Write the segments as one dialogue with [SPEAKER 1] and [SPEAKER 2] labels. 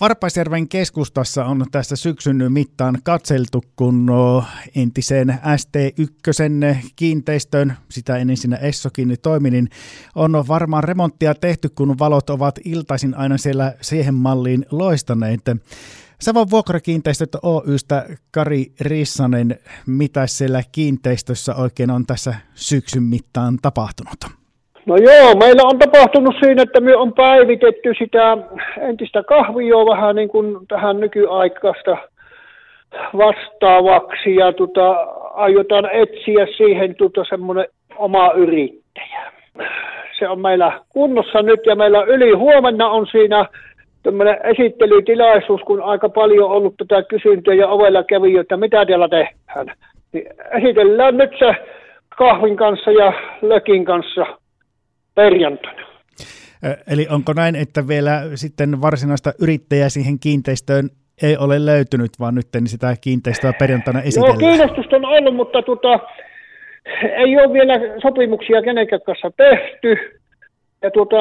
[SPEAKER 1] Varpaisjärven keskustassa on tässä syksyn mittaan katseltu, kun entisen ST1 kiinteistön, sitä ennen siinä Essokin toimi, niin on varmaan remonttia tehty, kun valot ovat iltaisin aina siellä siihen malliin loistaneet. Savon vuokrakiinteistöt Oystä Kari Rissanen, mitä siellä kiinteistössä oikein on tässä syksyn mittaan tapahtunut?
[SPEAKER 2] No joo, meillä on tapahtunut siinä, että me on päivitetty sitä entistä kahvioa vähän niin kuin tähän nykyaikaista vastaavaksi ja tota, aiotaan etsiä siihen tota semmoinen oma yrittäjä. Se on meillä kunnossa nyt ja meillä yli huomenna on siinä tämmöinen esittelytilaisuus, kun aika paljon ollut tätä kysyntää ja ovella kävi, että mitä teillä tehdään. Niin esitellään nyt se kahvin kanssa ja lökin kanssa perjantaina.
[SPEAKER 1] Eli onko näin, että vielä sitten varsinaista yrittäjää siihen kiinteistöön ei ole löytynyt, vaan nyt sitä kiinteistöä perjantaina esitellään?
[SPEAKER 2] Joo, kiinnostusta on ollut, mutta tuota, ei ole vielä sopimuksia kenenkään kanssa tehty. Ja tuota,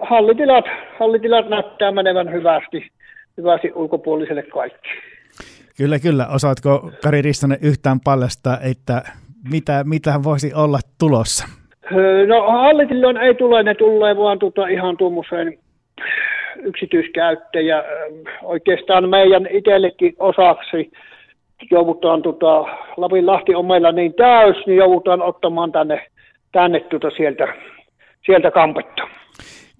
[SPEAKER 2] hallitilat, hallitilat näyttää menevän hyvästi, hyvästi ulkopuoliselle kaikki.
[SPEAKER 1] Kyllä, kyllä. Osaatko Kari Rissanen yhtään paljastaa, että mitä, mitä voisi olla tulossa?
[SPEAKER 2] No hallitilloin ei tule, ne tulee vaan tuota ihan tuommoiseen yksityiskäyttäjä. Oikeastaan meidän itsellekin osaksi joudutaan, tota, Lapin Lahti on meillä niin täys, niin joudutaan ottamaan tänne, tänne tuota sieltä, sieltä kampetta.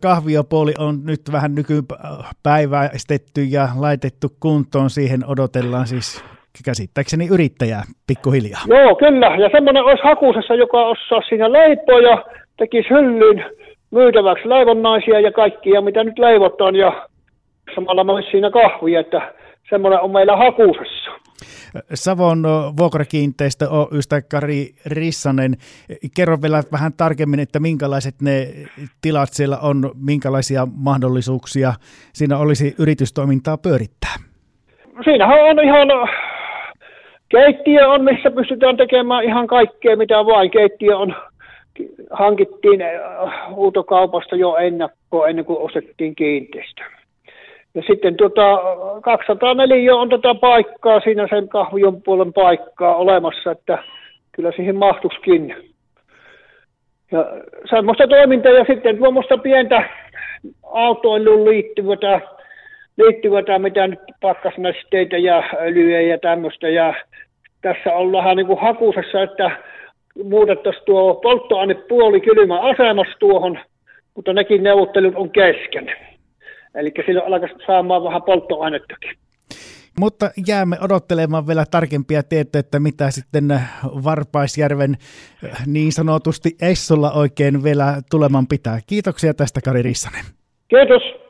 [SPEAKER 1] Kahviopuoli on nyt vähän nykypäiväistetty ja laitettu kuntoon. Siihen odotellaan siis käsittääkseni yrittäjää pikkuhiljaa.
[SPEAKER 2] Joo, kyllä. Ja semmoinen olisi hakusessa, joka osaa siinä leipoa ja tekisi hyllyn myytäväksi leivonnaisia ja kaikkia, mitä nyt leivotaan. Ja samalla olisi siinä kahvia, että semmoinen on meillä hakusessa.
[SPEAKER 1] Savon vuokrakiinteistö Oystä Kari Rissanen. Kerro vielä vähän tarkemmin, että minkälaiset ne tilat siellä on, minkälaisia mahdollisuuksia siinä olisi yritystoimintaa pyörittää?
[SPEAKER 2] Siinähän on ihan Keittiö on, missä pystytään tekemään ihan kaikkea, mitä vain. Keittiö on, hankittiin huutokaupasta jo ennakkoon, ennen kuin ostettiin kiinteistö. Ja sitten tuota, 204 on tätä paikkaa, siinä sen kahvion puolen paikkaa olemassa, että kyllä siihen mahtuskin. Ja semmoista toimintaa ja sitten tuommoista pientä autoiluun liittyvää, liittyvää mitä nyt pakkasnesteitä ja öljyä ja tämmöistä ja tässä ollaan niin kuin hakusessa, että muutettaisiin tuo polttoainepuoli kylmä asemassa tuohon, mutta nekin neuvottelut on kesken. Eli silloin alkaisi saamaan vähän polttoainettakin.
[SPEAKER 1] Mutta jäämme odottelemaan vielä tarkempia tietoja, että mitä sitten Varpaisjärven niin sanotusti Essolla oikein vielä tuleman pitää. Kiitoksia tästä Kari Rissanen.
[SPEAKER 2] Kiitos.